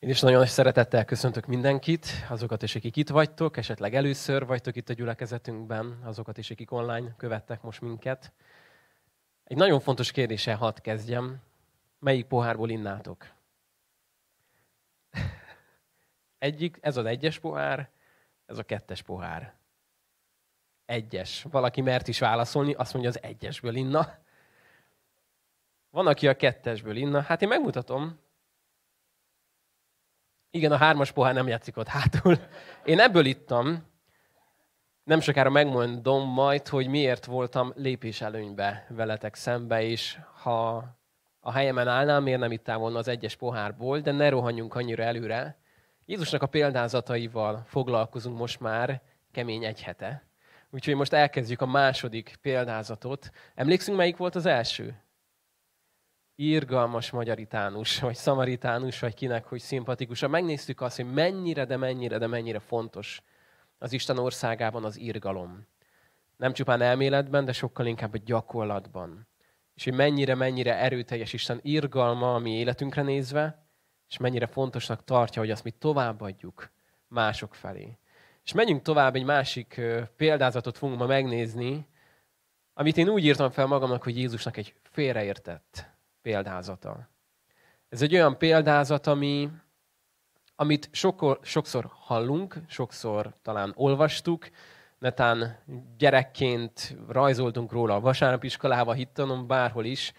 Én is nagyon nagy szeretettel köszöntök mindenkit, azokat is, akik itt vagytok, esetleg először vagytok itt a gyülekezetünkben, azokat is, akik online követtek most minket. Egy nagyon fontos kérdéssel hadd kezdjem. Melyik pohárból innátok? Egyik, ez az egyes pohár, ez a kettes pohár. Egyes. Valaki mert is válaszolni, azt mondja, az egyesből inna. Van, aki a kettesből inna. Hát én megmutatom, igen, a hármas pohár nem játszik ott hátul. Én ebből ittam. Nem sokára megmondom majd, hogy miért voltam lépés előnybe veletek szembe, és ha a helyemen állnám, miért nem ittál volna az egyes pohárból, de ne rohanjunk annyira előre. Jézusnak a példázataival foglalkozunk most már kemény egy hete. Úgyhogy most elkezdjük a második példázatot. Emlékszünk, melyik volt az első? Irgalmas magyaritánus, vagy szamaritánus, vagy kinek, hogy szimpatikus. Megnéztük azt, hogy mennyire, de mennyire, de mennyire fontos az Isten országában az irgalom. Nem csupán elméletben, de sokkal inkább a gyakorlatban. És hogy mennyire, mennyire erőteljes Isten irgalma a mi életünkre nézve, és mennyire fontosnak tartja, hogy azt mi továbbadjuk mások felé. És menjünk tovább, egy másik példázatot fogunk ma megnézni, amit én úgy írtam fel magamnak, hogy Jézusnak egy félreértett példázata. Ez egy olyan példázat, ami, amit sokor, sokszor hallunk, sokszor talán olvastuk, netán gyerekként rajzoltunk róla a vasárnapiskolába, hittanom, bárhol is,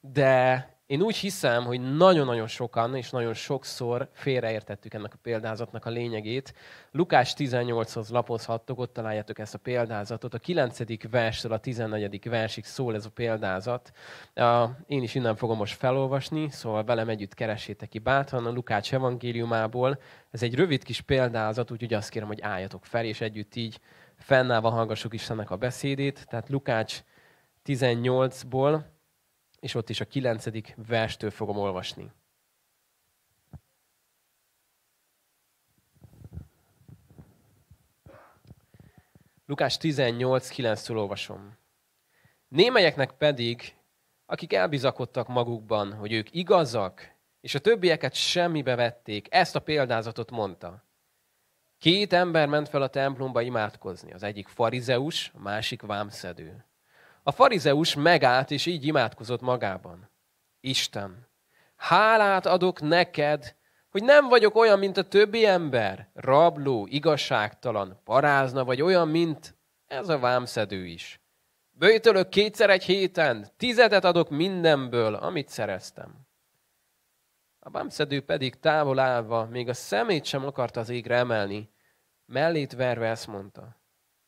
de én úgy hiszem, hogy nagyon-nagyon sokan és nagyon sokszor félreértettük ennek a példázatnak a lényegét. Lukás 18-hoz lapozhattok, ott találjátok ezt a példázatot. A 9. verstől a 14. versig szól ez a példázat. Én is innen fogom most felolvasni, szóval velem együtt keresétek ki bátran a Lukács evangéliumából. Ez egy rövid kis példázat, úgyhogy azt kérem, hogy álljatok fel, és együtt így fennállva hallgassuk Istennek a beszédét. Tehát Lukács 18-ból és ott is a kilencedik verstől fogom olvasni. Lukás 18, 9-től olvasom. Némelyeknek pedig, akik elbizakodtak magukban, hogy ők igazak, és a többieket semmibe vették, ezt a példázatot mondta. Két ember ment fel a templomba imádkozni, az egyik farizeus, a másik vámszedő. A farizeus megállt, és így imádkozott magában. Isten, hálát adok neked, hogy nem vagyok olyan, mint a többi ember, rabló, igazságtalan, parázna, vagy olyan, mint ez a vámszedő is. Böjtölök kétszer egy héten, tizedet adok mindenből, amit szereztem. A vámszedő pedig távol állva, még a szemét sem akarta az égre emelni, mellét verve ezt mondta.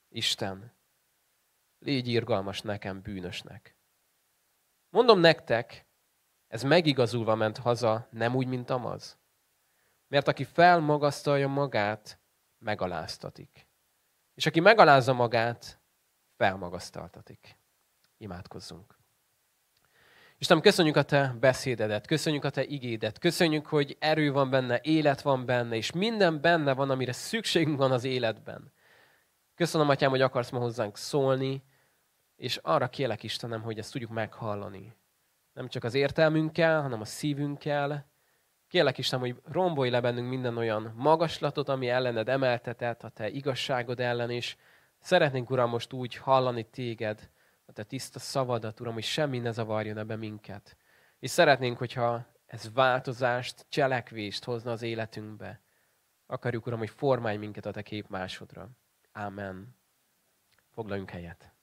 Isten, légy irgalmas nekem, bűnösnek. Mondom nektek, ez megigazulva ment haza, nem úgy, mint Amaz. Mert aki felmagasztalja magát, megaláztatik. És aki megalázza magát, felmagasztaltatik. Imádkozzunk. Istenem, köszönjük a Te beszédedet, köszönjük a Te igédet, köszönjük, hogy erő van benne, élet van benne, és minden benne van, amire szükségünk van az életben. Köszönöm, Atyám, hogy akarsz ma hozzánk szólni, és arra kélek Istenem, hogy ezt tudjuk meghallani. Nem csak az értelmünkkel, hanem a szívünkkel. Kélek Istenem, hogy rombolj le bennünk minden olyan magaslatot, ami ellened emeltetett, a Te igazságod ellen, és szeretnénk, Uram, most úgy hallani Téged, a Te tiszta szavadat, Uram, hogy semmi ne zavarjon ebbe minket. És szeretnénk, hogyha ez változást, cselekvést hozna az életünkbe. Akarjuk, Uram, hogy formálj minket a Te képmásodra. Amen. Foglaljunk helyet.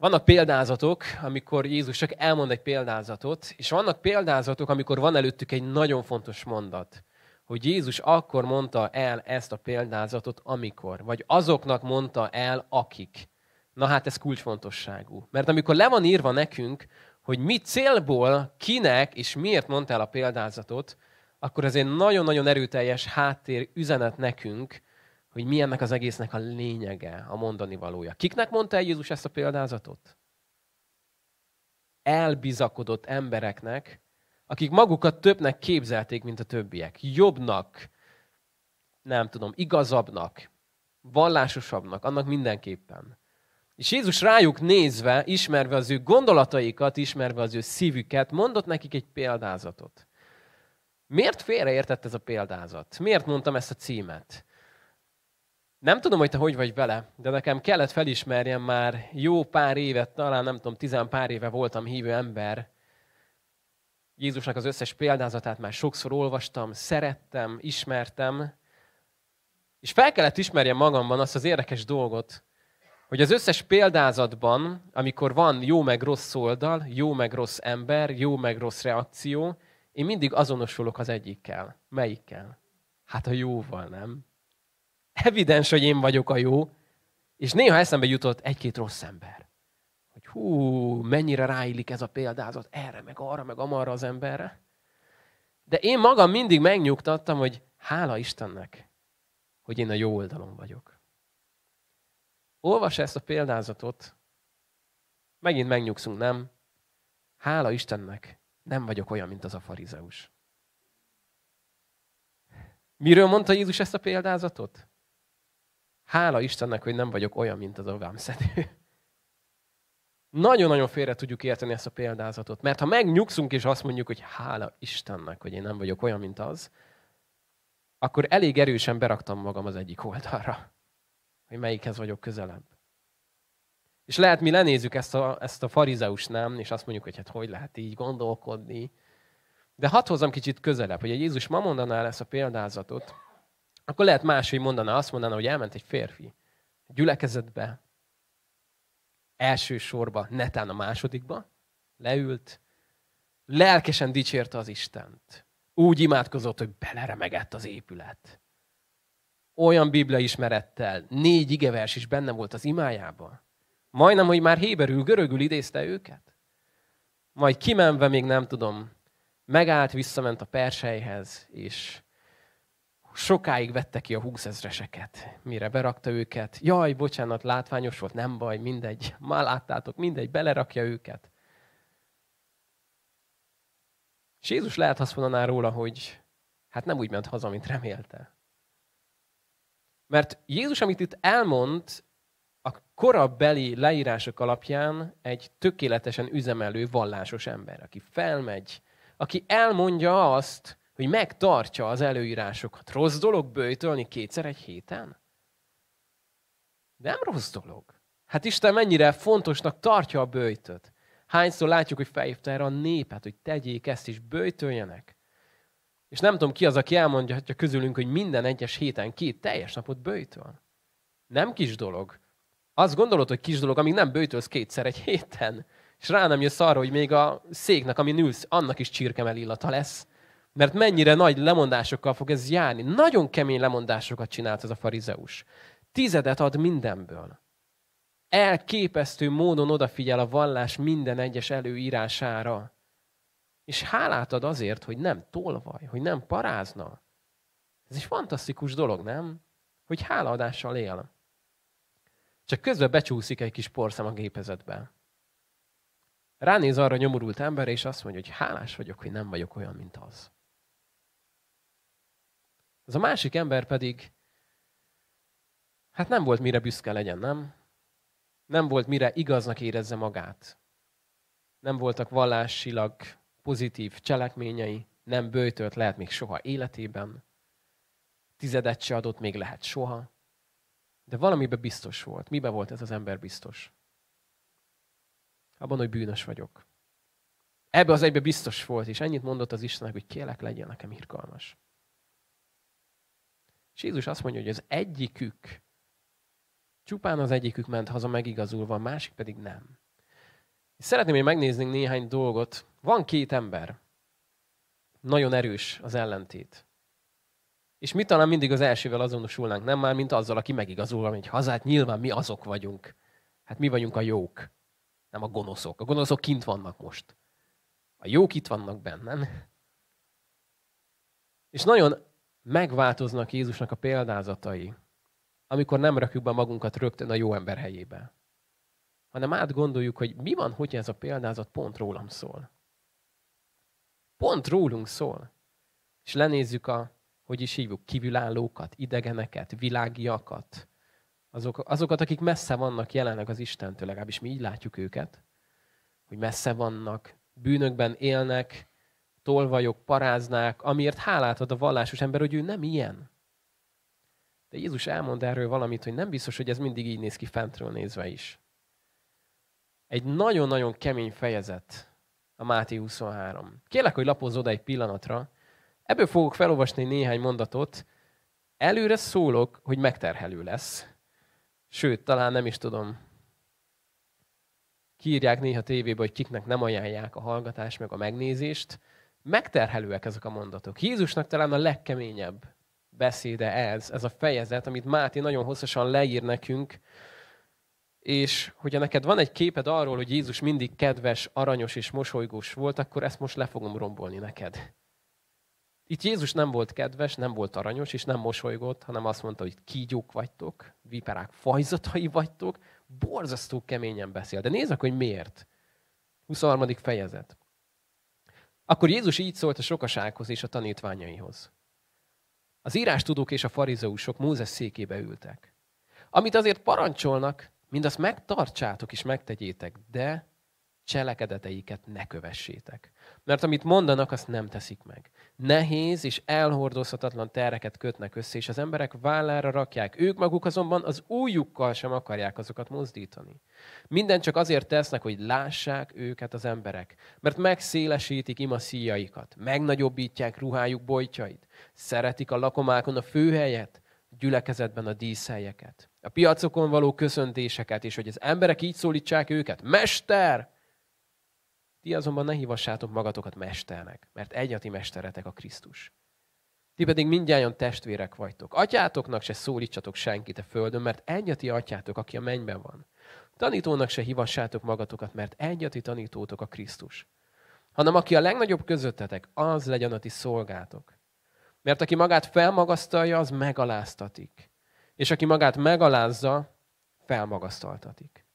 Vannak példázatok, amikor Jézus csak elmond egy példázatot, és vannak példázatok, amikor van előttük egy nagyon fontos mondat, hogy Jézus akkor mondta el ezt a példázatot, amikor, vagy azoknak mondta el, akik. Na hát ez kulcsfontosságú. Mert amikor le van írva nekünk, hogy mi célból, kinek és miért mondta el a példázatot, akkor ez egy nagyon-nagyon erőteljes háttér üzenet nekünk, hogy mi ennek az egésznek a lényege, a mondani valója. Kiknek mondta el Jézus ezt a példázatot? Elbizakodott embereknek, akik magukat többnek képzelték, mint a többiek. Jobbnak, nem tudom, igazabbnak, vallásosabbnak, annak mindenképpen. És Jézus rájuk nézve, ismerve az ő gondolataikat, ismerve az ő szívüket, mondott nekik egy példázatot. Miért félreértett ez a példázat? Miért mondtam ezt a címet? Nem tudom, hogy te hogy vagy vele, de nekem kellett felismerjem már jó pár évet, talán nem tudom, tizen pár éve voltam hívő ember. Jézusnak az összes példázatát már sokszor olvastam, szerettem, ismertem, és fel kellett ismerjem magamban azt az érdekes dolgot, hogy az összes példázatban, amikor van jó meg rossz oldal, jó meg rossz ember, jó meg rossz reakció, én mindig azonosulok az egyikkel. Melyikkel? Hát a jóval, nem? Evidens, hogy én vagyok a jó, és néha eszembe jutott egy-két rossz ember. Hogy hú, mennyire ráillik ez a példázat erre, meg arra, meg amarra az emberre. De én magam mindig megnyugtattam, hogy hála Istennek, hogy én a jó oldalon vagyok. Olvas ezt a példázatot, megint megnyugszunk, nem? Hála Istennek, nem vagyok olyan, mint az a farizeus. Miről mondta Jézus ezt a példázatot? Hála Istennek, hogy nem vagyok olyan, mint az a vámszedő. Nagyon-nagyon félre tudjuk érteni ezt a példázatot, mert ha megnyugszunk és azt mondjuk, hogy hála Istennek, hogy én nem vagyok olyan, mint az, akkor elég erősen beraktam magam az egyik oldalra, hogy melyikhez vagyok közelebb. És lehet mi lenézzük ezt a, ezt a farizeus, nem? És azt mondjuk, hogy hát hogy lehet így gondolkodni. De hadd hozzam kicsit közelebb, hogy a Jézus ma mondaná ezt a példázatot, akkor lehet máshogy mondaná, azt mondaná, hogy elment egy férfi gyülekezetbe, első sorba, netán a másodikba, leült, lelkesen dicsérte az Istent. Úgy imádkozott, hogy beleremegett az épület. Olyan biblia ismerettel, négy igevers is benne volt az imájában. Majdnem, hogy már héberül, görögül idézte őket. Majd kimenve még nem tudom, megállt, visszament a persejhez, és sokáig vette ki a húszezreseket, mire berakta őket. Jaj, bocsánat, látványos volt, nem baj, mindegy. Már láttátok, mindegy, belerakja őket. És Jézus lehet azt mondaná róla, hogy hát nem úgy ment haza, mint remélte. Mert Jézus, amit itt elmond, a korabeli leírások alapján egy tökéletesen üzemelő vallásos ember, aki felmegy, aki elmondja azt, hogy megtartja az előírásokat. Rossz dolog bőjtölni kétszer egy héten? Nem rossz dolog. Hát Isten mennyire fontosnak tartja a bőjtöt. Hányszor látjuk, hogy felhívta erre a népet, hogy tegyék ezt is, bőjtöljenek. És nem tudom ki az, aki elmondja közülünk, hogy minden egyes héten két teljes napot bőjtöl. Nem kis dolog. Azt gondolod, hogy kis dolog, amíg nem bőjtölsz kétszer egy héten. És rá nem jössz arra, hogy még a széknek, ami ülsz, annak is csirkemel illata lesz. Mert mennyire nagy lemondásokkal fog ez járni. Nagyon kemény lemondásokat csinált ez a farizeus. Tizedet ad mindenből. Elképesztő módon odafigyel a vallás minden egyes előírására. És hálát ad azért, hogy nem tolvaj, hogy nem parázna. Ez egy fantasztikus dolog, nem? Hogy hálaadással él. Csak közben becsúszik egy kis porszem a gépezetbe. Ránéz arra nyomorult emberre, és azt mondja, hogy hálás vagyok, hogy nem vagyok olyan, mint az. Ez a másik ember pedig, hát nem volt mire büszke legyen, nem? Nem volt mire igaznak érezze magát. Nem voltak vallásilag pozitív cselekményei, nem bőjtölt lehet még soha életében, tizedet se adott még lehet soha, de valamiben biztos volt. Miben volt ez az ember biztos? Abban, hogy bűnös vagyok. Ebbe az egybe biztos volt, és ennyit mondott az Istennek, hogy kélek legyen nekem irgalmas. És Jézus azt mondja, hogy az egyikük, csupán az egyikük ment haza megigazulva, a másik pedig nem. És szeretném hogy megnézni néhány dolgot. Van két ember. Nagyon erős az ellentét. És mi talán mindig az elsővel azonosulnánk, nem már, mint azzal, aki megigazul hogy hazát, nyilván mi azok vagyunk. Hát mi vagyunk a jók, nem a gonoszok. A gonoszok kint vannak most. A jók itt vannak benne. És nagyon megváltoznak Jézusnak a példázatai, amikor nem rakjuk be magunkat rögtön a jó ember helyébe, hanem átgondoljuk, hogy mi van, hogy ez a példázat pont rólam szól. Pont rólunk szól. És lenézzük a, hogy is hívjuk, kívülállókat, idegeneket, világiakat, azok, azokat, akik messze vannak jelenleg az Istentől, legalábbis mi így látjuk őket, hogy messze vannak, bűnökben élnek, tolvajok, paráznák, amiért hálát ad a vallásos ember, hogy ő nem ilyen. De Jézus elmond erről valamit, hogy nem biztos, hogy ez mindig így néz ki fentről nézve is. Egy nagyon-nagyon kemény fejezet a Máté 23. Kérlek, hogy lapozz oda egy pillanatra. Ebből fogok felolvasni néhány mondatot. Előre szólok, hogy megterhelő lesz. Sőt, talán nem is tudom. Kiírják néha tévébe, hogy kiknek nem ajánlják a hallgatást, meg a megnézést. Megterhelőek ezek a mondatok. Jézusnak talán a legkeményebb beszéde ez, ez a fejezet, amit Máté nagyon hosszasan leír nekünk, és hogyha neked van egy képed arról, hogy Jézus mindig kedves, aranyos és mosolygós volt, akkor ezt most le fogom rombolni neked. Itt Jézus nem volt kedves, nem volt aranyos, és nem mosolygott, hanem azt mondta, hogy kígyók vagytok, viperák fajzatai vagytok, borzasztó keményen beszél. De nézzük, hogy miért. 23. fejezet. Akkor Jézus így szólt a sokasághoz és a tanítványaihoz. Az írástudók és a farizeusok Mózes székébe ültek. Amit azért parancsolnak, mindazt megtartsátok és megtegyétek, de cselekedeteiket ne kövessétek. Mert amit mondanak, azt nem teszik meg. Nehéz és elhordozhatatlan terreket kötnek össze, és az emberek vállára rakják. Ők maguk azonban az újjukkal sem akarják azokat mozdítani. Minden csak azért tesznek, hogy lássák őket az emberek. Mert megszélesítik ima szíjaikat, megnagyobbítják ruhájuk bojtjait, szeretik a lakomákon a főhelyet, gyülekezetben a díszhelyeket, a piacokon való köszöntéseket, és hogy az emberek így szólítsák őket. Mester! Ti azonban ne hívassátok magatokat mesternek, mert egy a ti mesteretek a Krisztus. Ti pedig mindjárt testvérek vagytok. Atyátoknak se szólítsatok senkit a földön, mert egy a ti atyátok, aki a mennyben van. Tanítónak se hívassátok magatokat, mert egy a ti tanítótok a Krisztus. Hanem aki a legnagyobb közöttetek, az legyen a ti szolgátok. Mert aki magát felmagasztalja, az megaláztatik. És aki magát megalázza, felmagasztaltatik.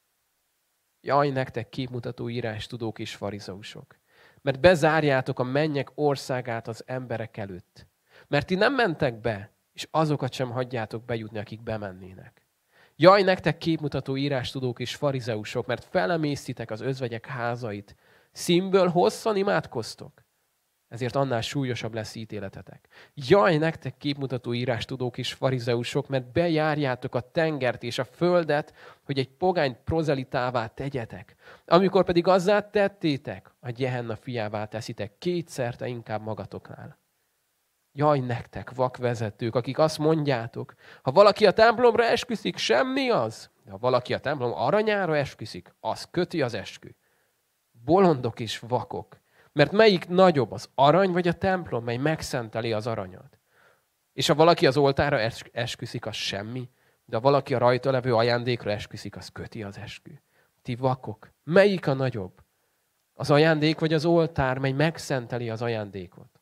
Jaj, nektek képmutató írás tudók és farizeusok, mert bezárjátok a mennyek országát az emberek előtt. Mert ti nem mentek be, és azokat sem hagyjátok bejutni, akik bemennének. Jaj, nektek képmutató írás tudók és farizeusok, mert felemésztitek az özvegyek házait, színből hosszan imádkoztok ezért annál súlyosabb lesz ítéletetek. Jaj, nektek képmutató írás tudók és farizeusok, mert bejárjátok a tengert és a földet, hogy egy pogány prozelitává tegyetek. Amikor pedig azzá tettétek, a Gehenna fiává teszitek kétszerte inkább magatoknál. Jaj, nektek, vakvezetők, akik azt mondjátok, ha valaki a templomra esküszik, semmi az. De ha valaki a templom aranyára esküszik, az köti az eskü. Bolondok és vakok. Mert melyik nagyobb, az arany vagy a templom, mely megszenteli az aranyat? És ha valaki az oltára esküszik, az semmi, de ha valaki a rajta levő ajándékra esküszik, az köti az eskü. Ti vakok, melyik a nagyobb? Az ajándék vagy az oltár, mely megszenteli az ajándékot?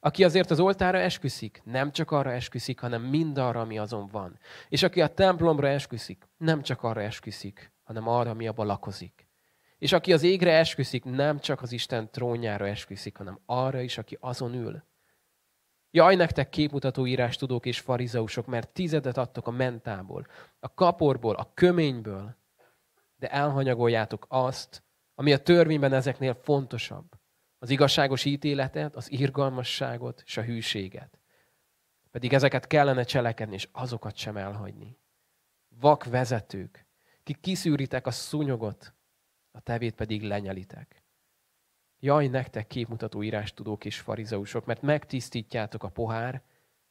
Aki azért az oltára esküszik, nem csak arra esküszik, hanem mindarra, ami azon van. És aki a templomra esküszik, nem csak arra esküszik, hanem arra, ami abban lakozik. És aki az égre esküszik, nem csak az Isten trónjára esküszik, hanem arra is, aki azon ül. Jaj, nektek képmutató írás tudók és farizeusok, mert tizedet adtok a mentából, a kaporból, a köményből, de elhanyagoljátok azt, ami a törvényben ezeknél fontosabb. Az igazságos ítéletet, az irgalmasságot és a hűséget. Pedig ezeket kellene cselekedni, és azokat sem elhagyni. Vak vezetők, kik kiszűritek a szúnyogot, a tevét pedig lenyelitek. Jaj, nektek képmutató írástudók és farizeusok, mert megtisztítjátok a pohár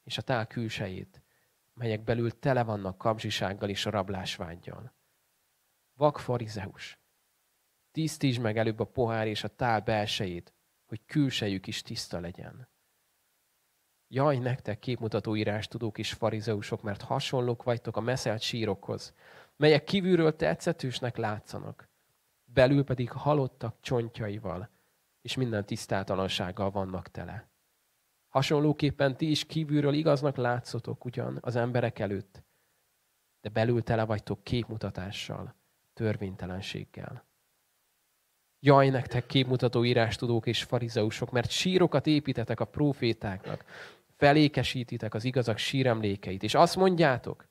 és a tál külsejét, melyek belül tele vannak kapzsisággal és a rablásvágyjal. Vak farizeus, tisztítsd meg előbb a pohár és a tál belsejét, hogy külsejük is tiszta legyen. Jaj, nektek képmutató írástudók és farizeusok, mert hasonlók vagytok a meszelt sírokhoz, melyek kívülről tetszetősnek látszanak, belül pedig halottak csontjaival, és minden tisztátalansággal vannak tele. Hasonlóképpen ti is kívülről igaznak látszotok ugyan az emberek előtt, de belül tele vagytok képmutatással, törvénytelenséggel. Jaj, nektek képmutató írástudók és farizeusok, mert sírokat építetek a profétáknak, felékesítitek az igazak síremlékeit, és azt mondjátok,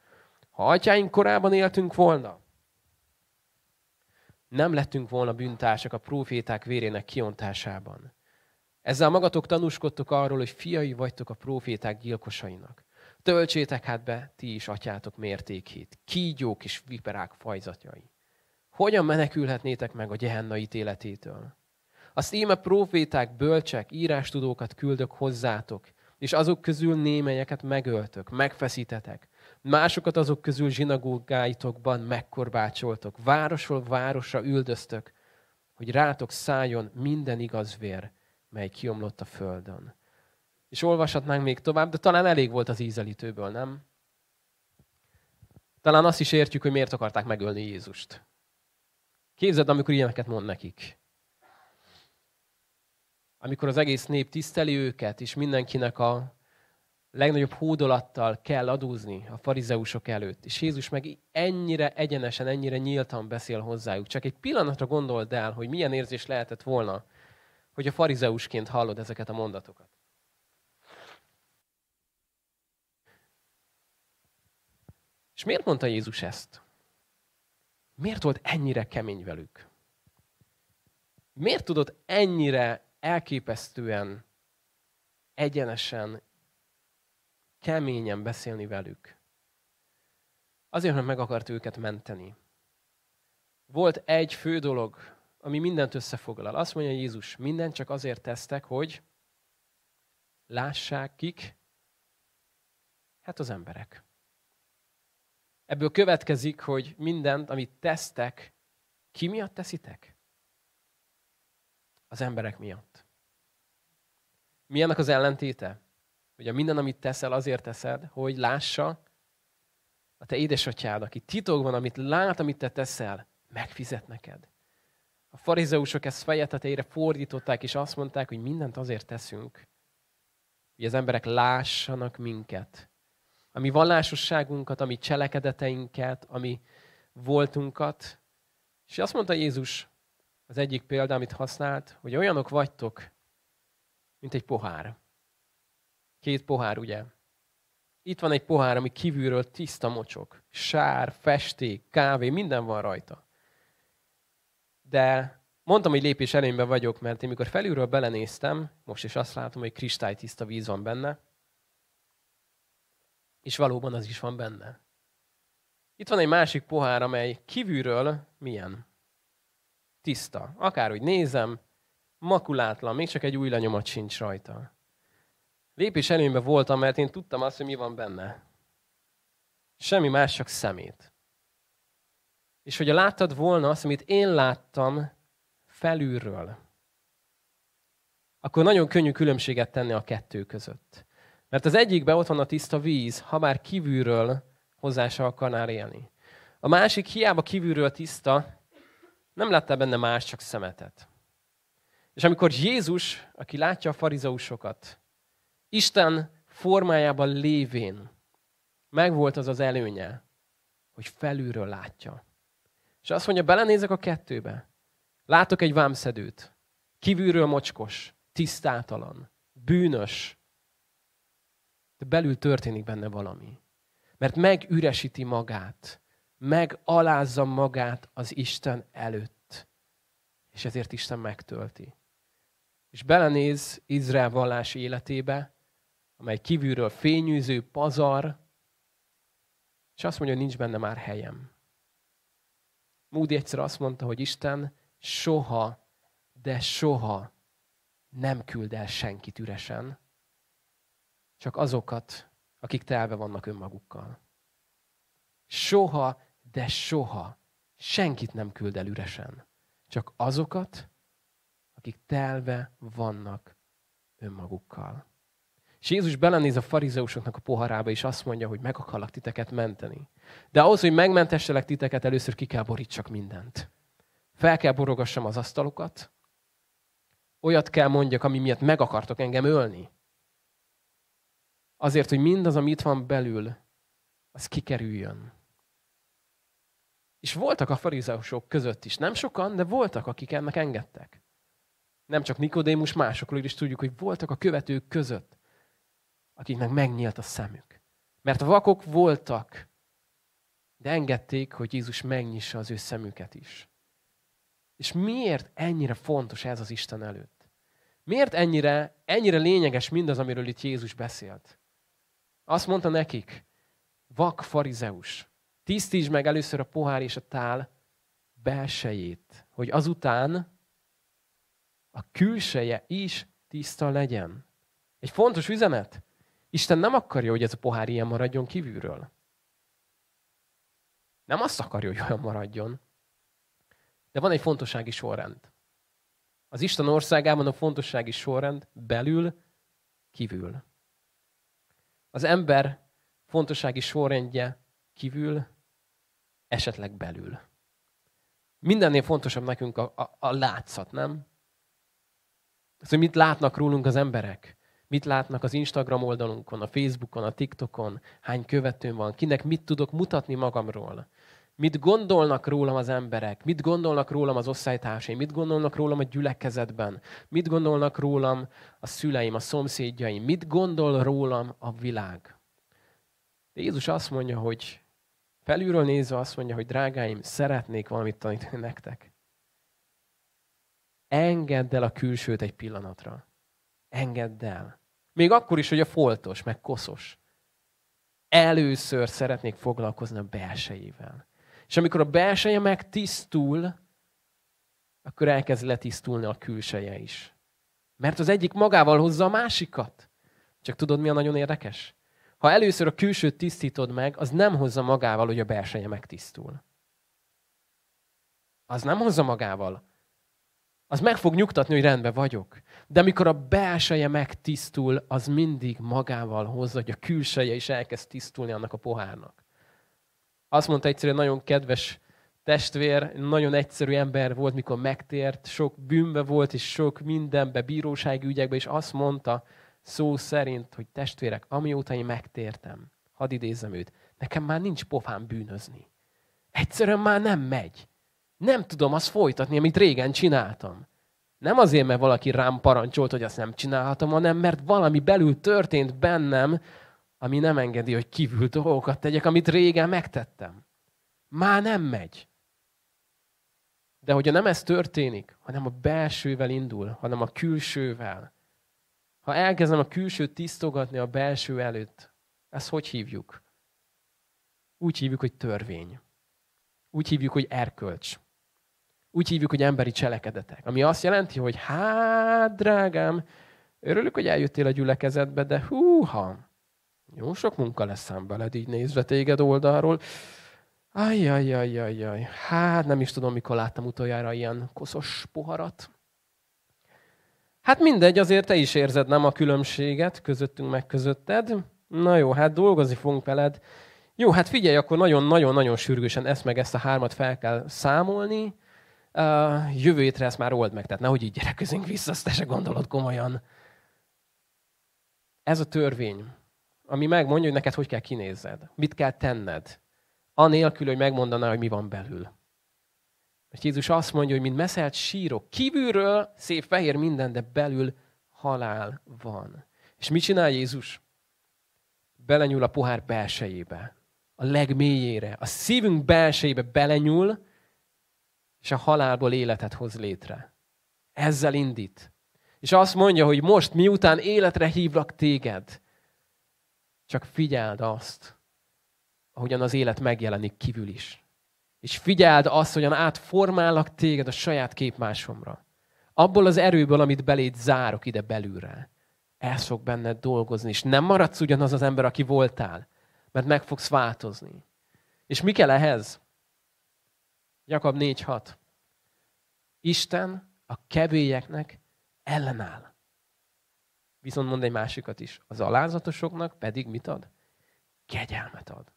Ha atyáink korában éltünk volna, nem lettünk volna bűntársak a proféták vérének kiontásában. Ezzel magatok tanúskodtok arról, hogy fiai vagytok a proféták gyilkosainak. Töltsétek hát be ti is atyátok mértékét, kígyók és viperák fajzatjai. Hogyan menekülhetnétek meg a gyehenna ítéletétől? Azt íme proféták, bölcsek, írástudókat küldök hozzátok, és azok közül némelyeket megöltök, megfeszítetek. Másokat azok közül zsinagógáitokban megkorbácsoltok, városról városra üldöztök, hogy rátok szálljon minden igaz vér, mely kiomlott a földön. És olvashatnánk még tovább, de talán elég volt az ízelítőből, nem? Talán azt is értjük, hogy miért akarták megölni Jézust. Képzeld, amikor ilyeneket mond nekik. Amikor az egész nép tiszteli őket, és mindenkinek a legnagyobb hódolattal kell adózni a farizeusok előtt. És Jézus meg ennyire egyenesen, ennyire nyíltan beszél hozzájuk. Csak egy pillanatra gondold el, hogy milyen érzés lehetett volna, hogy a farizeusként hallod ezeket a mondatokat. És miért mondta Jézus ezt? Miért volt ennyire kemény velük? Miért tudott ennyire elképesztően, egyenesen, keményen beszélni velük? Azért, mert meg akart őket menteni. Volt egy fő dolog, ami mindent összefoglal. Azt mondja Jézus, mindent csak azért tesztek, hogy lássák kik? Hát az emberek. Ebből következik, hogy mindent, amit tesztek, ki miatt teszitek? Az emberek miatt. Mi ennek az ellentéte? Hogy a minden, amit teszel, azért teszed, hogy lássa a te édesatyád, aki titokban, amit lát, amit te teszel, megfizet neked. A farizeusok ezt feje tetejére fordították, és azt mondták, hogy mindent azért teszünk, hogy az emberek lássanak minket, a mi vallásosságunkat, a mi cselekedeteinket, a mi voltunkat. És azt mondta Jézus, az egyik példa, amit használt, hogy olyanok vagytok, mint egy pohár. Két pohár, ugye? Itt van egy pohár, ami kívülről tiszta mocsok. Sár, festék, kávé, minden van rajta. De mondtam, hogy lépés előnyben vagyok, mert én mikor felülről belenéztem, most is azt látom, hogy kristálytiszta víz van benne, és valóban az is van benne. Itt van egy másik pohár, amely kívülről milyen? Tiszta. Akárhogy nézem, makulátlan, még csak egy új lenyomat sincs rajta. Lépés előnyben voltam, mert én tudtam azt, hogy mi van benne. Semmi más, csak szemét. És hogyha láttad volna azt, amit én láttam felülről, akkor nagyon könnyű különbséget tenni a kettő között. Mert az egyikben ott van a tiszta víz, ha már kívülről hozzá se akarnál élni. A másik hiába kívülről tiszta, nem láttál benne más, csak szemetet. És amikor Jézus, aki látja a farizeusokat, Isten formájában lévén, megvolt az az előnye, hogy felülről látja. És azt mondja, belenézek a kettőbe. Látok egy vámszedőt, kívülről mocskos, tisztátalan, bűnös, de belül történik benne valami. Mert megüresíti magát, megalázza magát az Isten előtt. És ezért Isten megtölti. És belenéz Izrael vallási életébe, amely kívülről fényűző, pazar, és azt mondja, hogy nincs benne már helyem. Múdi egyszer azt mondta, hogy Isten soha, de soha nem küld el senkit üresen, csak azokat, akik telve vannak önmagukkal. Soha, de soha senkit nem küld el üresen. Csak azokat, akik telve vannak önmagukkal. És Jézus belenéz a farizeusoknak a poharába, és azt mondja, hogy meg akarlak titeket menteni. De ahhoz, hogy megmentesselek titeket, először ki kell borítsak mindent. Fel kell borogassam az asztalokat, olyat kell mondjak, ami miatt meg akartok engem ölni. Azért, hogy mindaz, ami itt van belül, az kikerüljön. És voltak a farizeusok között is. Nem sokan, de voltak, akik ennek engedtek. Nem csak Nikodémus, másokról is tudjuk, hogy voltak a követők között, akiknek megnyílt a szemük. Mert vakok voltak, de engedték, hogy Jézus megnyissa az ő szemüket is. És miért ennyire fontos ez az Isten előtt? Miért ennyire, ennyire lényeges mindaz, amiről itt Jézus beszélt? Azt mondta nekik, vak farizeus, tisztítsd meg először a pohár és a tál belsejét, hogy azután a külseje is tiszta legyen. Egy fontos üzenet. Isten nem akarja, hogy ez a pohár ilyen maradjon kívülről. Nem azt akarja, hogy olyan maradjon. De van egy fontossági sorrend. Az Isten országában a fontossági sorrend belül, kívül. Az ember fontossági sorrendje kívül, esetleg belül. Mindennél fontosabb nekünk a, a, a látszat, nem? Az, hogy mit látnak rólunk az emberek. Mit látnak az Instagram oldalunkon, a Facebookon, a TikTokon, hány követőm van, kinek mit tudok mutatni magamról. Mit gondolnak rólam az emberek? Mit gondolnak rólam az osztálytársaim? Mit gondolnak rólam a gyülekezetben? Mit gondolnak rólam a szüleim, a szomszédjaim? Mit gondol rólam a világ? De Jézus azt mondja, hogy felülről nézve azt mondja, hogy drágáim, szeretnék valamit tanítani nektek. Engedd el a külsőt egy pillanatra. Engedd el. Még akkor is, hogy a foltos, meg koszos. Először szeretnék foglalkozni a belsejével. És amikor a belseje megtisztul, akkor elkezd letisztulni a külseje is. Mert az egyik magával hozza a másikat. Csak tudod, mi a nagyon érdekes? Ha először a külsőt tisztítod meg, az nem hozza magával, hogy a belseje megtisztul. Az nem hozza magával. Az meg fog nyugtatni, hogy rendben vagyok. De amikor a belseje megtisztul, az mindig magával hozza, hogy a külseje is elkezd tisztulni annak a pohárnak. Azt mondta egyszerűen nagyon kedves testvér, nagyon egyszerű ember volt, mikor megtért, sok bűnbe volt, és sok mindenbe, bírósági ügyekbe, és azt mondta szó szerint, hogy testvérek, amióta én megtértem, hadd idézzem őt, nekem már nincs pofám bűnözni. Egyszerűen már nem megy. Nem tudom azt folytatni, amit régen csináltam. Nem azért, mert valaki rám parancsolt, hogy azt nem csinálhatom, hanem mert valami belül történt bennem, ami nem engedi, hogy kívül dolgokat tegyek, amit régen megtettem. Már nem megy. De hogyha nem ez történik, hanem a belsővel indul, hanem a külsővel, ha elkezdem a külsőt tisztogatni a belső előtt, ezt hogy hívjuk? Úgy hívjuk, hogy törvény. Úgy hívjuk, hogy erkölcs. Úgy hívjuk, hogy emberi cselekedetek. Ami azt jelenti, hogy hát, drágám, örülök, hogy eljöttél a gyülekezetbe, de húha, jó sok munka lesz szám veled így nézve téged oldalról. Ajjajjajjajjaj. Hát nem is tudom, mikor láttam utoljára ilyen koszos poharat. Hát mindegy, azért te is érzed nem a különbséget közöttünk meg közötted. Na jó, hát dolgozni fogunk veled. Jó, hát figyelj, akkor nagyon-nagyon-nagyon sürgősen ezt meg ezt a hármat fel kell számolni. Uh, jövő étre ezt már old meg, tehát nehogy így gyerekkezünk vissza, azt te se gondolod komolyan. Ez a törvény ami megmondja, hogy neked hogy kell kinézed, mit kell tenned, anélkül, hogy megmondaná, hogy mi van belül. Mert Jézus azt mondja, hogy mint meszelt sírok, kívülről szép fehér minden, de belül halál van. És mit csinál Jézus? Belenyúl a pohár belsejébe, a legmélyére, a szívünk belsejébe belenyúl, és a halálból életet hoz létre. Ezzel indít. És azt mondja, hogy most, miután életre hívlak téged, csak figyeld azt, ahogyan az élet megjelenik kívül is. És figyeld azt, hogyan átformálak téged a saját képmásomra. Abból az erőből, amit beléd zárok ide belülre. Ez fog benned dolgozni, és nem maradsz ugyanaz az ember, aki voltál, mert meg fogsz változni. És mi kell ehhez? Jakab 4.6. Isten a kevélyeknek ellenáll. Viszont mond egy másikat is. Az alázatosoknak pedig mit ad? Kegyelmet ad.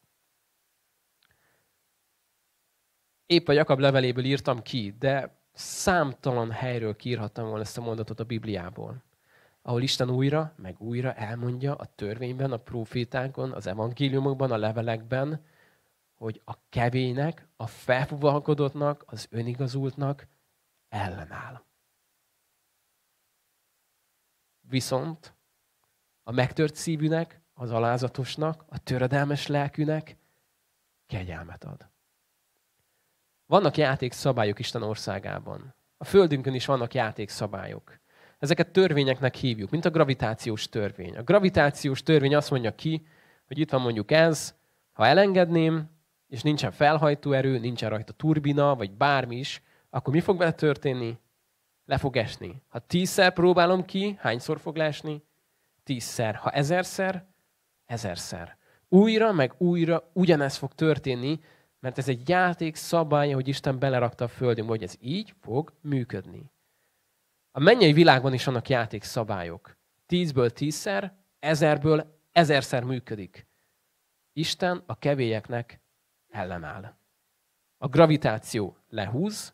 Épp a Jakab leveléből írtam ki, de számtalan helyről kiírhattam volna ezt a mondatot a Bibliából, ahol Isten újra, meg újra elmondja a törvényben, a profétákon, az evangéliumokban, a levelekben, hogy a kevének, a felfuvalkodottnak, az önigazultnak ellenáll. Viszont a megtört szívűnek, az alázatosnak, a töredelmes lelkűnek kegyelmet ad. Vannak játékszabályok Isten országában. A Földünkön is vannak játékszabályok. Ezeket törvényeknek hívjuk, mint a gravitációs törvény. A gravitációs törvény azt mondja ki, hogy itt van mondjuk ez, ha elengedném, és nincsen felhajtó erő, nincsen rajta turbina, vagy bármi is, akkor mi fog vele történni? Le fog esni. Ha tízszer próbálom ki, hányszor fog leesni? Tízszer. Ha ezerszer, ezerszer. Újra, meg újra ugyanez fog történni, mert ez egy játék szabálya, hogy Isten belerakta a földünkbe, hogy ez így fog működni. A mennyei világban is vannak játék szabályok. Tízből tízszer, ezerből ezerszer működik. Isten a kevélyeknek ellenáll. A gravitáció lehúz,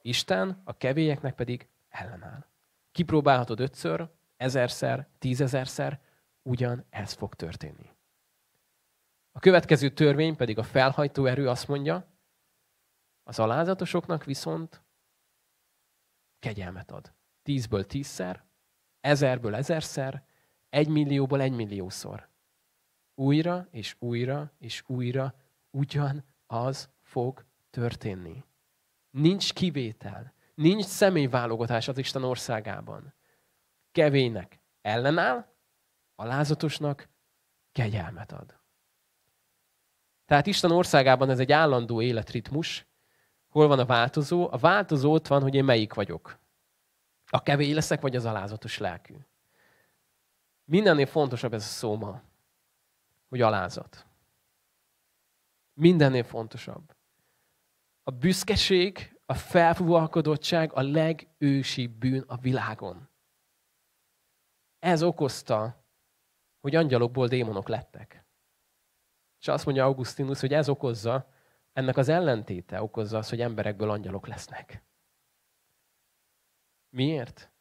Isten a kevélyeknek pedig ellenáll. Kipróbálhatod ötször, ezerszer, tízezerszer, ugyan ez fog történni. A következő törvény pedig a felhajtó erő azt mondja, az alázatosoknak viszont kegyelmet ad. Tízből tízszer, ezerből ezerszer, egy millióból egy milliószor. Újra és újra és újra ugyan az fog történni. Nincs kivétel, nincs személyválogatás az Isten országában. Kevének ellenáll, alázatosnak kegyelmet ad. Tehát Isten országában ez egy állandó életritmus. Hol van a változó? A változó ott van, hogy én melyik vagyok. A kevés leszek, vagy az alázatos lelkű. Mindennél fontosabb ez a szó ma, hogy alázat. Mindennél fontosabb. A büszkeség, a felfúvalkodottság a legősibb bűn a világon. Ez okozta, hogy angyalokból démonok lettek. És azt mondja Augustinus, hogy ez okozza, ennek az ellentéte okozza az, hogy emberekből angyalok lesznek. Miért?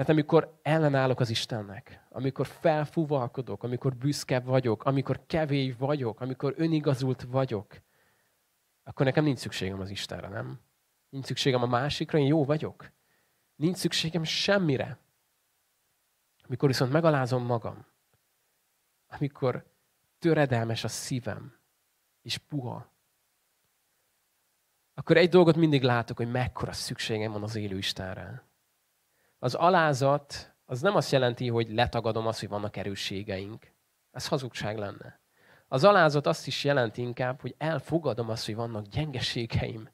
Mert amikor ellenállok az Istennek, amikor felfúvalkodok, amikor büszke vagyok, amikor kevély vagyok, amikor önigazult vagyok, akkor nekem nincs szükségem az Istenre, nem? Nincs szükségem a másikra, én jó vagyok. Nincs szükségem semmire. Amikor viszont megalázom magam, amikor töredelmes a szívem, és puha, akkor egy dolgot mindig látok, hogy mekkora szükségem van az élő Istenre. Az alázat az nem azt jelenti, hogy letagadom azt, hogy vannak erősségeink. Ez hazugság lenne. Az alázat azt is jelenti inkább, hogy elfogadom azt, hogy vannak gyengeségeim.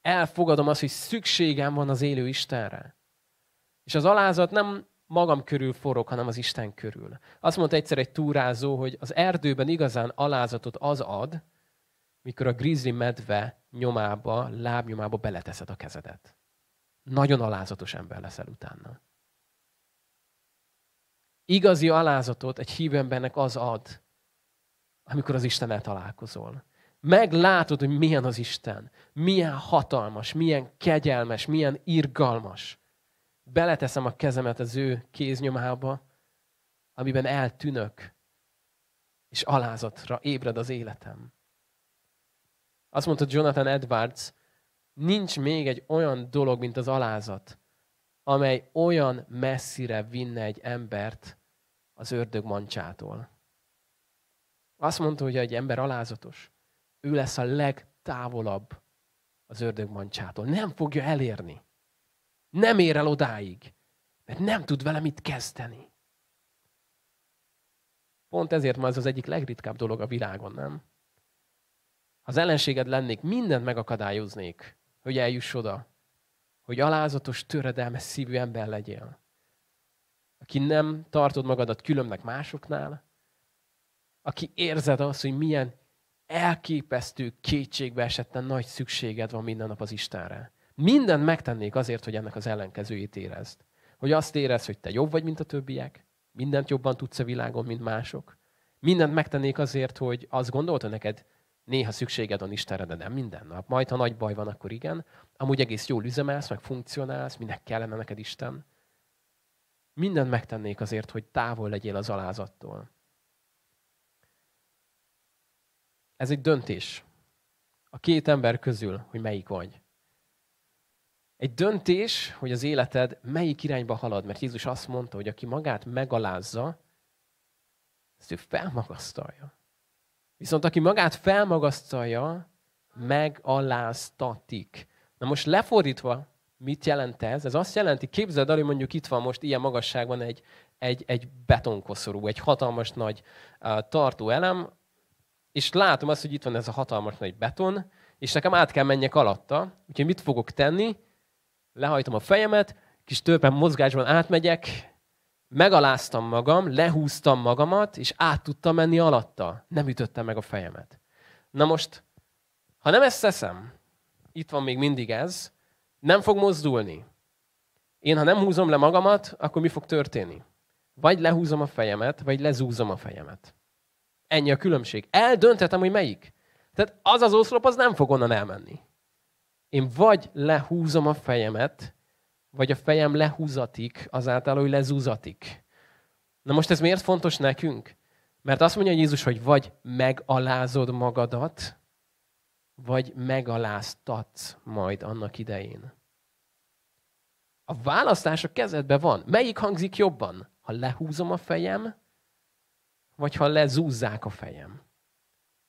Elfogadom azt, hogy szükségem van az élő Istenre. És az alázat nem magam körül forog, hanem az Isten körül. Azt mondta egyszer egy túrázó, hogy az erdőben igazán alázatot az ad, mikor a grizzly medve nyomába, lábnyomába beleteszed a kezedet. Nagyon alázatos ember leszel utána. Igazi alázatot egy hívő embernek az ad, amikor az Istennel találkozol. Meglátod, hogy milyen az Isten, milyen hatalmas, milyen kegyelmes, milyen irgalmas beleteszem a kezemet az ő kéznyomába, amiben eltűnök, és alázatra ébred az életem. Azt mondta Jonathan Edwards, nincs még egy olyan dolog, mint az alázat, amely olyan messzire vinne egy embert az ördög mancsától. Azt mondta, hogy egy ember alázatos, ő lesz a legtávolabb az ördög mancsától. Nem fogja elérni. Nem ér el odáig, mert nem tud vele mit kezdeni. Pont ezért ma ez az egyik legritkább dolog a világon, nem? Ha az ellenséged lennék, mindent megakadályoznék, hogy eljuss oda, hogy alázatos, töredelmes szívű ember legyél. Aki nem tartod magadat különbnek másoknál, aki érzed azt, hogy milyen elképesztő kétségbe esetten nagy szükséged van minden nap az Istenre. Mindent megtennék azért, hogy ennek az ellenkezőjét érezd. Hogy azt érez, hogy te jobb vagy, mint a többiek, mindent jobban tudsz a világon, mint mások. Mindent megtennék azért, hogy azt gondolta neked, néha szükséged van Istenre, de nem minden nap. Majd, ha nagy baj van, akkor igen. Amúgy egész jól üzemelsz, meg funkcionálsz, minek kellene neked Isten. Mindent megtennék azért, hogy távol legyél az alázattól. Ez egy döntés. A két ember közül, hogy melyik vagy. Egy döntés, hogy az életed melyik irányba halad, mert Jézus azt mondta, hogy aki magát megalázza, ezt ő felmagasztalja. Viszont aki magát felmagasztalja, megaláztatik. Na most lefordítva, mit jelent ez? Ez azt jelenti, képzeld el, hogy mondjuk itt van most ilyen magasságban egy, egy, egy betonkoszorú, egy hatalmas nagy uh, tartó elem, és látom azt, hogy itt van ez a hatalmas nagy beton, és nekem át kell menjek alatta, úgyhogy mit fogok tenni? Lehajtom a fejemet, kis törpen mozgásban átmegyek, megaláztam magam, lehúztam magamat, és át tudtam menni alatta. Nem ütöttem meg a fejemet. Na most, ha nem ezt teszem, itt van még mindig ez, nem fog mozdulni. Én, ha nem húzom le magamat, akkor mi fog történni? Vagy lehúzom a fejemet, vagy lezúzom a fejemet. Ennyi a különbség. Eldönthetem, hogy melyik. Tehát az az oszlop, az nem fog onnan elmenni. Én vagy lehúzom a fejemet, vagy a fejem lehúzatik azáltal, hogy lezúzatik. Na most ez miért fontos nekünk? Mert azt mondja Jézus, hogy vagy megalázod magadat, vagy megaláztatsz majd annak idején. A választás a kezedben van. Melyik hangzik jobban? Ha lehúzom a fejem, vagy ha lezúzzák a fejem?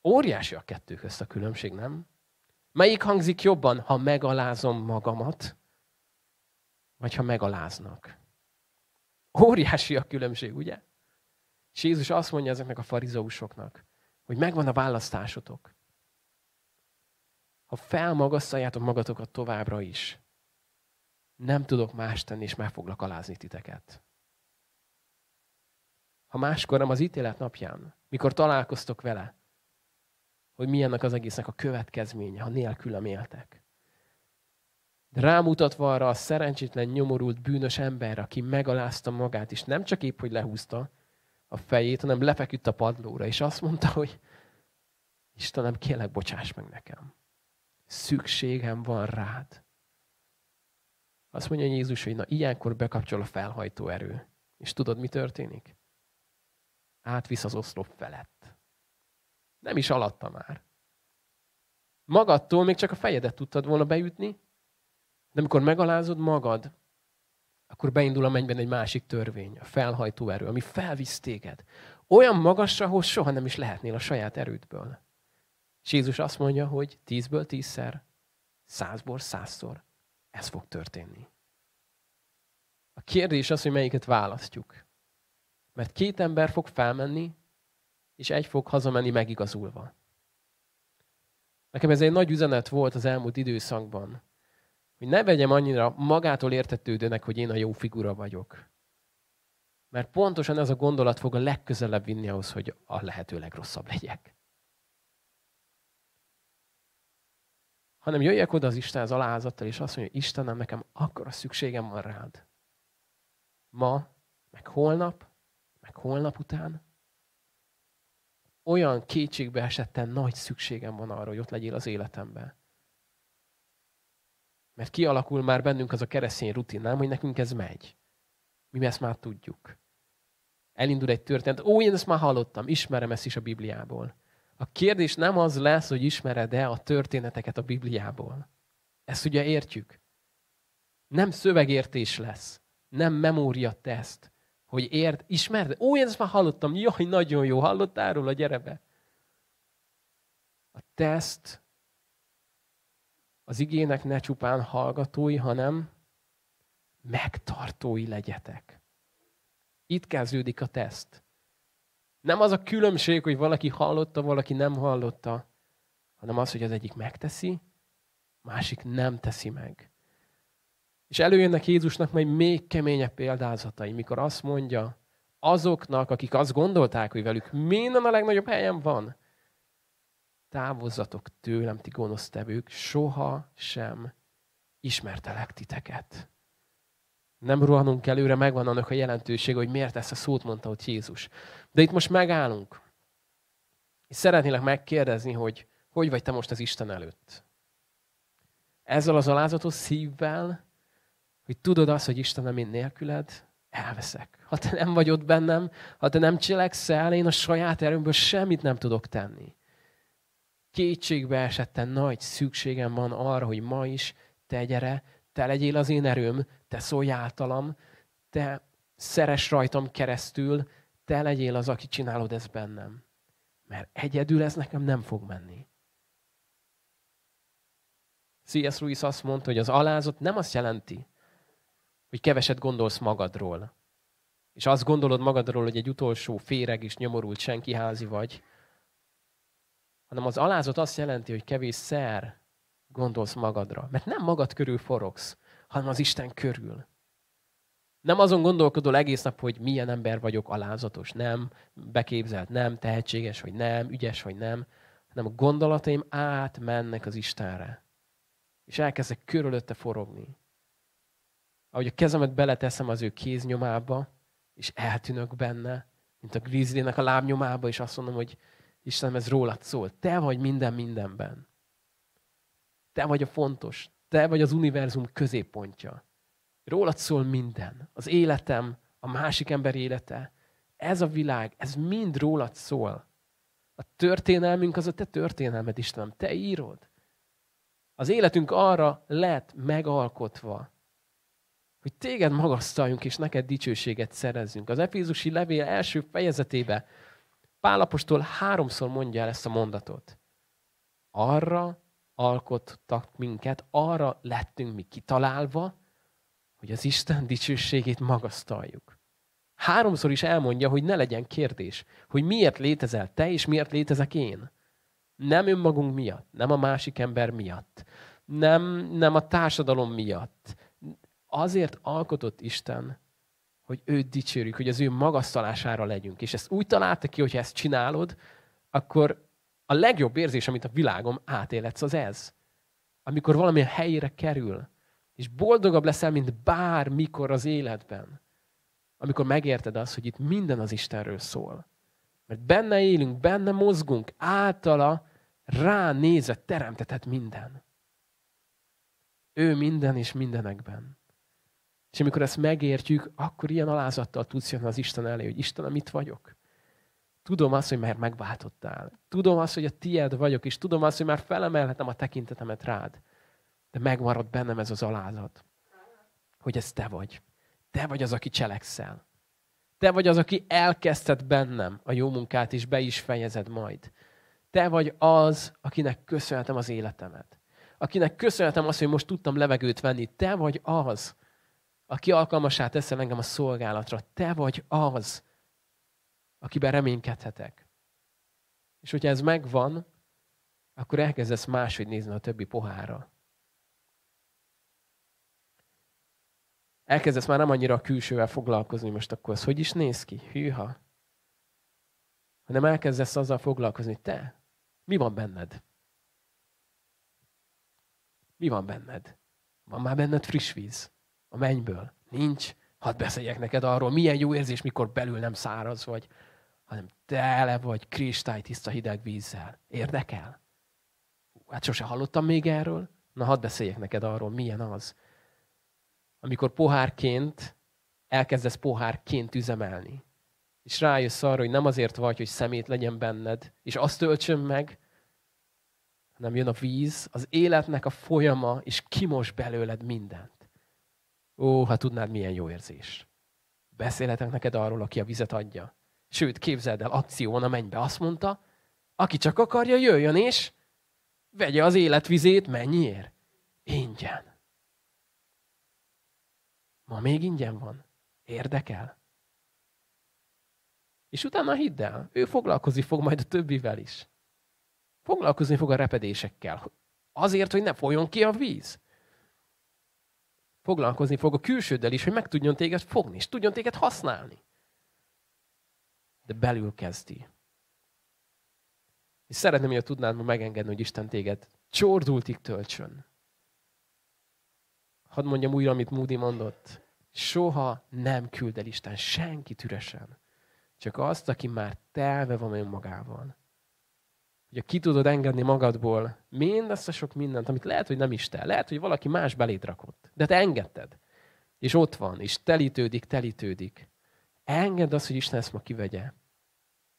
Óriási a kettő közt a különbség, nem? Melyik hangzik jobban, ha megalázom magamat, vagy ha megaláznak? Óriási a különbség, ugye? És Jézus azt mondja ezeknek a farizeusoknak, hogy megvan a választásotok. Ha felmagasztaljátok magatokat továbbra is, nem tudok más tenni, és meg foglak alázni titeket. Ha máskor nem az ítélet napján, mikor találkoztok vele, hogy milyennek az egésznek a következménye, ha nélkülem éltek. De rámutatva arra a szerencsétlen, nyomorult, bűnös emberre, aki megalázta magát, és nem csak épp, hogy lehúzta a fejét, hanem lefeküdt a padlóra, és azt mondta, hogy Istenem, kérlek, bocsáss meg nekem. Szükségem van rád. Azt mondja Jézus, hogy na ilyenkor bekapcsol a felhajtó erő. És tudod, mi történik? Átvisz az oszlop felett. Nem is alatta már. Magadtól még csak a fejedet tudtad volna beütni, de amikor megalázod magad, akkor beindul a mennyben egy másik törvény, a felhajtó erő, ami felvisz téged. Olyan magasra, ahol soha nem is lehetnél a saját erődből. És Jézus azt mondja, hogy tízből tízszer, százból százszor ez fog történni. A kérdés az, hogy melyiket választjuk. Mert két ember fog felmenni, és egy fog hazamenni megigazulva. Nekem ez egy nagy üzenet volt az elmúlt időszakban, hogy ne vegyem annyira magától értetődőnek, hogy én a jó figura vagyok. Mert pontosan ez a gondolat fog a legközelebb vinni ahhoz, hogy a lehető legrosszabb legyek. Hanem jöjjek oda az Isten az alázattal, és azt mondja, Istenem, nekem akkora szükségem van rád. Ma, meg holnap, meg holnap után, olyan kétségbe esetten nagy szükségem van arra, hogy ott legyél az életemben. Mert kialakul már bennünk az a keresztény rutin, nem, hogy nekünk ez megy. Mi ezt már tudjuk. Elindul egy történet. Ó, én ezt már hallottam, ismerem ezt is a Bibliából. A kérdés nem az lesz, hogy ismered-e a történeteket a Bibliából. Ezt ugye értjük. Nem szövegértés lesz. Nem memória teszt. Hogy érd, ismerd? Ó, én ezt már hallottam. Jaj, nagyon jó. Hallottál róla? Gyere be. A teszt az igének ne csupán hallgatói, hanem megtartói legyetek. Itt kezdődik a teszt. Nem az a különbség, hogy valaki hallotta, valaki nem hallotta, hanem az, hogy az egyik megteszi, másik nem teszi meg. És előjönnek Jézusnak majd még keményebb példázatai, mikor azt mondja azoknak, akik azt gondolták, hogy velük minden a legnagyobb helyen van, távozzatok tőlem, ti gonosztevők, soha sem ismertelek titeket. Nem rohanunk előre, megvan annak a jelentősége, hogy miért ezt a szót mondta ott Jézus. De itt most megállunk. És szeretnélek megkérdezni, hogy hogy vagy te most az Isten előtt? Ezzel az alázatos szívvel, hogy tudod azt, hogy Istenem, én nélküled elveszek. Ha te nem vagy ott bennem, ha te nem cselekszel, én a saját erőmből semmit nem tudok tenni kétségbe esetten nagy szükségem van arra, hogy ma is te gyere, te legyél az én erőm, te szólj általam, te szeres rajtam keresztül, te legyél az, aki csinálod ezt bennem. Mert egyedül ez nekem nem fog menni. C.S. Lewis azt mondta, hogy az alázat nem azt jelenti, hogy keveset gondolsz magadról. És azt gondolod magadról, hogy egy utolsó féreg és nyomorult senki házi vagy, hanem az alázat azt jelenti, hogy kevés szer gondolsz magadra. Mert nem magad körül forogsz, hanem az Isten körül. Nem azon gondolkodol egész nap, hogy milyen ember vagyok, alázatos, nem, beképzelt, nem, tehetséges, vagy nem, ügyes, vagy nem, hanem a gondolataim átmennek az Istenre. És elkezdek körülötte forogni. Ahogy a kezemet beleteszem az ő kéznyomába, és eltűnök benne, mint a grizzlynek a lábnyomába, és azt mondom, hogy Istenem, ez rólad szól. Te vagy minden mindenben. Te vagy a fontos. Te vagy az univerzum középpontja. Rólad szól minden. Az életem, a másik ember élete. Ez a világ, ez mind rólad szól. A történelmünk az a te történelmed, Istenem. Te írod. Az életünk arra lett megalkotva, hogy téged magasztaljunk, és neked dicsőséget szerezzünk. Az Efézusi levél első fejezetébe Pálapostól háromszor mondja el ezt a mondatot. Arra alkottak minket, arra lettünk mi kitalálva, hogy az Isten dicsőségét magasztaljuk. Háromszor is elmondja, hogy ne legyen kérdés, hogy miért létezel te, és miért létezek én. Nem önmagunk miatt, nem a másik ember miatt, nem, nem a társadalom miatt. Azért alkotott Isten, hogy őt dicsérjük, hogy az ő magasztalására legyünk. És ezt úgy találta ki, hogy ezt csinálod, akkor a legjobb érzés, amit a világom átéletsz, az ez. Amikor valamilyen helyére kerül, és boldogabb leszel, mint bármikor az életben. Amikor megérted azt, hogy itt minden az Istenről szól. Mert benne élünk, benne mozgunk, általa rá nézve teremtetett minden. Ő minden és mindenekben. És amikor ezt megértjük, akkor ilyen alázattal tudsz jönni az Isten elé, hogy Istenem, mit vagyok? Tudom azt, hogy már megváltottál. Tudom azt, hogy a tied vagyok, és tudom azt, hogy már felemelhetem a tekintetemet rád. De megmarad bennem ez az alázat, hogy ez te vagy. Te vagy az, aki cselekszel. Te vagy az, aki elkezdted bennem a jó munkát, és be is fejezed majd. Te vagy az, akinek köszönhetem az életemet. Akinek köszönhetem azt, hogy most tudtam levegőt venni. Te vagy az, aki alkalmasá teszel engem a szolgálatra. Te vagy az, akiben reménykedhetek. És hogyha ez megvan, akkor elkezdesz máshogy nézni a többi pohára. Elkezdesz már nem annyira a külsővel foglalkozni, most akkor ez hogy is néz ki? Hűha. Hanem elkezdesz azzal foglalkozni, te, mi van benned? Mi van benned? Van már benned friss víz? A mennyből. Nincs. Hadd beszéljek neked arról, milyen jó érzés, mikor belül nem száraz vagy, hanem tele vagy kristálytiszta hideg vízzel. Érdekel? Hát sose hallottam még erről. Na, hadd beszéljek neked arról, milyen az. Amikor pohárként elkezdesz pohárként üzemelni, és rájössz arra, hogy nem azért vagy, hogy szemét legyen benned, és azt töltsön meg, hanem jön a víz, az életnek a folyama, és kimos belőled mindent. Ó, ha tudnád, milyen jó érzés. Beszélhetek neked arról, aki a vizet adja. Sőt, képzeld el, akción a mennybe azt mondta, aki csak akarja, jöjjön és vegye az életvizét, mennyiért? Ingyen. Ma még ingyen van. Érdekel? És utána hidd el, ő foglalkozni fog majd a többivel is. Foglalkozni fog a repedésekkel. Azért, hogy ne folyjon ki a víz foglalkozni fog a külsőddel is, hogy meg tudjon téged fogni, és tudjon téged használni. De belül kezdi. És szeretném, hogy tudnád ma megengedni, hogy Isten téged csordultig töltsön. Hadd mondjam újra, amit Moody mondott. Soha nem küld el Isten senkit üresen. Csak azt, aki már telve van önmagával hogy ki tudod engedni magadból mindazt a sok mindent, amit lehet, hogy nem is te. Lehet, hogy valaki más belét rakott. De te engedted. És ott van, és telítődik, telítődik. Engedd azt, hogy Isten ezt ma kivegye.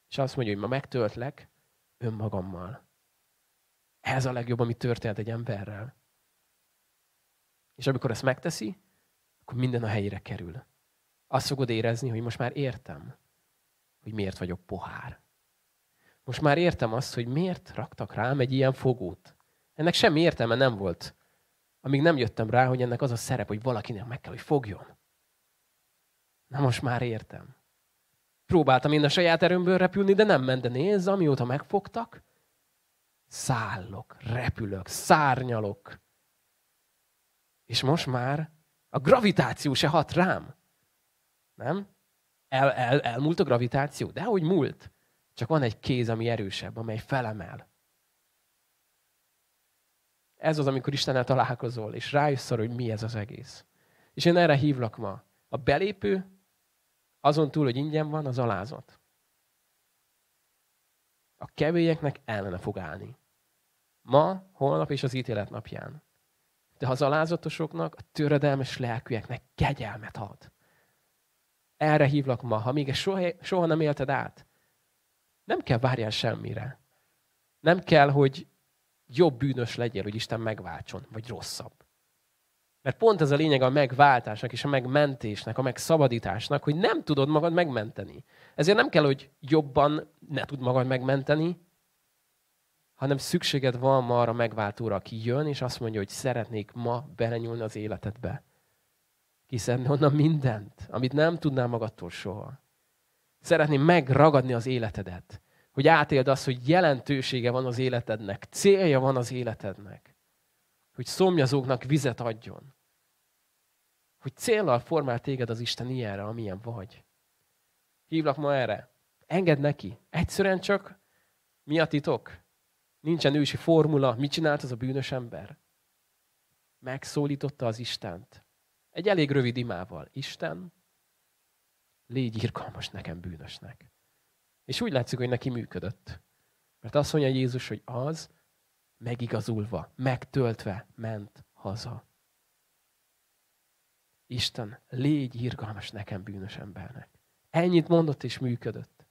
És azt mondja, hogy ma megtöltlek önmagammal. Ez a legjobb, ami történt egy emberrel. És amikor ezt megteszi, akkor minden a helyére kerül. Azt fogod érezni, hogy most már értem, hogy miért vagyok pohár Most már értem azt, hogy miért raktak rám egy ilyen fogót. Ennek semmi értelme nem volt, amíg nem jöttem rá, hogy ennek az a szerep, hogy valakinek meg kell, hogy fogjon. Na most már értem. Próbáltam én a saját erőmből repülni, de nem ment, de nézz, amióta megfogtak, szállok, repülök, szárnyalok. És most már a gravitáció se hat rám. Nem? El, el, elmúlt a gravitáció? De hogy múlt? Csak van egy kéz, ami erősebb, amely felemel. Ez az, amikor Istennel találkozol, és rájössz arra, hogy mi ez az egész. És én erre hívlak ma. A belépő, azon túl, hogy ingyen van, az alázat. A kevélyeknek ellene fog állni. Ma, holnap és az ítélet napján. De az alázatosoknak, a töredelmes lelkűeknek kegyelmet ad. Erre hívlak ma, ha még soha, soha nem élted át. Nem kell várjál semmire. Nem kell, hogy jobb bűnös legyél, hogy Isten megváltson, vagy rosszabb. Mert pont ez a lényeg a megváltásnak és a megmentésnek, a megszabadításnak, hogy nem tudod magad megmenteni. Ezért nem kell, hogy jobban ne tud magad megmenteni, hanem szükséged van ma arra megváltóra, aki jön, és azt mondja, hogy szeretnék ma belenyúlni az életedbe. Kiszedni onnan mindent, amit nem tudnál magadtól soha. Szeretném megragadni az életedet, hogy átéld azt, hogy jelentősége van az életednek, célja van az életednek, hogy szomjazóknak vizet adjon, hogy célral formál téged az Isten ilyenre, amilyen vagy. Hívlak ma erre. Engedd neki. Egyszerűen csak mi a titok? Nincsen ősi formula. Mit csinált az a bűnös ember? Megszólította az Istent. Egy elég rövid imával. Isten, légy irgalmas nekem bűnösnek. És úgy látszik, hogy neki működött. Mert azt mondja Jézus, hogy az megigazulva, megtöltve ment haza. Isten, légy irgalmas nekem bűnös embernek. Ennyit mondott és működött.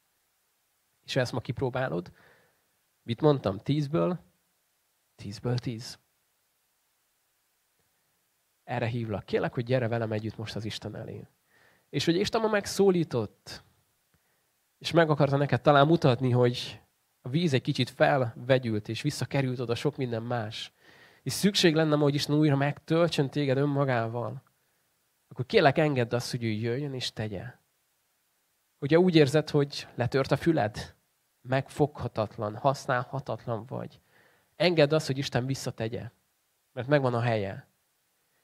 És ezt ma kipróbálod, mit mondtam? Tízből? Tízből tíz. Erre hívlak. Kérlek, hogy gyere velem együtt most az Isten elé. És hogy Isten ma megszólított, és meg akarta neked talán mutatni, hogy a víz egy kicsit felvegyült, és visszakerült oda sok minden más. És szükség lenne, hogy Isten újra megtöltsön téged önmagával. Akkor kérlek, engedd azt, hogy ő jöjjön és tegye. Hogyha úgy érzed, hogy letört a füled, megfoghatatlan, használhatatlan vagy, engedd azt, hogy Isten visszategye, mert megvan a helye.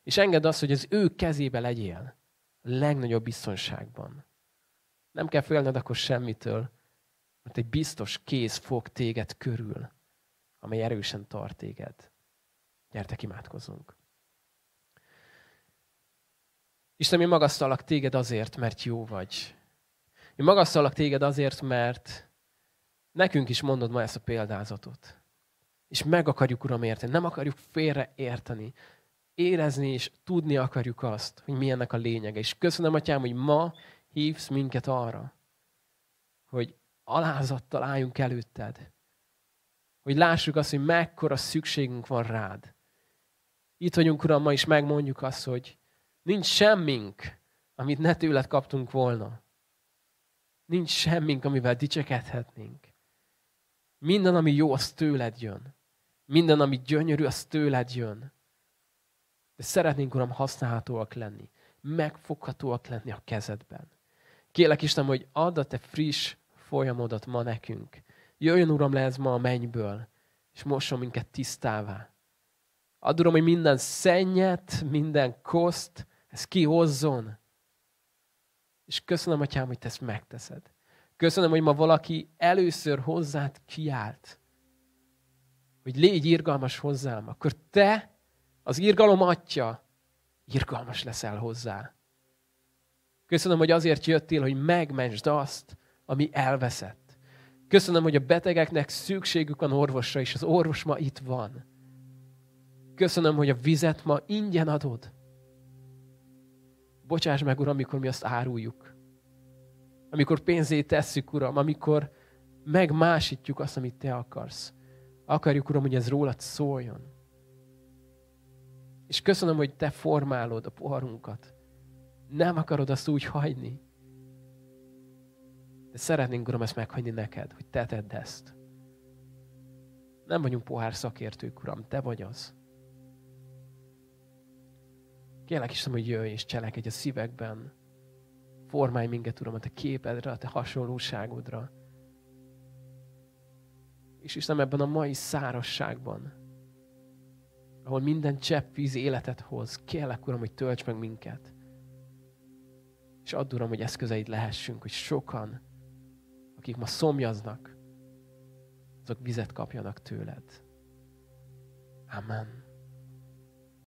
És engedd azt, hogy az ő kezébe legyél legnagyobb biztonságban. Nem kell félned akkor semmitől, mert egy biztos kéz fog téged körül, amely erősen tart téged. Gyertek, imádkozunk. Isten, én magasztalak téged azért, mert jó vagy. Én magasztalak téged azért, mert nekünk is mondod ma ezt a példázatot. És meg akarjuk, Uram, érteni. Nem akarjuk félre érteni. Érezni és tudni akarjuk azt, hogy mi ennek a lényege. És köszönöm, Atyám, hogy ma hívsz minket arra, hogy alázattal álljunk előtted. Hogy lássuk azt, hogy mekkora szükségünk van rád. Itt vagyunk, Uram, ma is megmondjuk azt, hogy nincs semmink, amit ne tőled kaptunk volna. Nincs semmink, amivel dicsekedhetnénk. Minden, ami jó, az tőled jön. Minden, ami gyönyörű, az tőled jön. De szeretnénk, Uram, használhatóak lenni. Megfoghatóak lenni a kezedben. Kélek Isten, hogy add a te friss folyamodat ma nekünk. Jöjjön, Uram, le ez ma a mennyből, és mosson minket tisztává. Add, Uram, hogy minden szennyet, minden koszt, ez kihozzon. És köszönöm, Atyám, hogy te ezt megteszed. Köszönöm, hogy ma valaki először hozzád kiált. Hogy légy irgalmas hozzám. Akkor te, az irgalom atya, irgalmas leszel hozzá. Köszönöm, hogy azért jöttél, hogy megmentsd azt, ami elveszett. Köszönöm, hogy a betegeknek szükségük van orvosra, és az orvos ma itt van. Köszönöm, hogy a vizet ma ingyen adod. Bocsáss meg, Uram, amikor mi azt áruljuk. Amikor pénzét tesszük, Uram, amikor megmásítjuk azt, amit Te akarsz. Akarjuk, Uram, hogy ez rólad szóljon. És köszönöm, hogy Te formálod a poharunkat. Nem akarod azt úgy hagyni. De szeretnénk, Uram, ezt meghagyni neked, hogy Te tedd ezt. Nem vagyunk pohár szakértők, Uram, Te vagy az. Kérlek Istenem, hogy jöjj és cselekedj a szívekben. Formálj minket, Uram, a Te képedre, a Te hasonlóságodra. És Istenem, ebben a mai szárasságban, ahol minden csepp víz életet hoz, kérlek, Uram, hogy tölts meg minket. És add, Uram, hogy eszközeid lehessünk, hogy sokan, akik ma szomjaznak, azok vizet kapjanak tőled. Amen.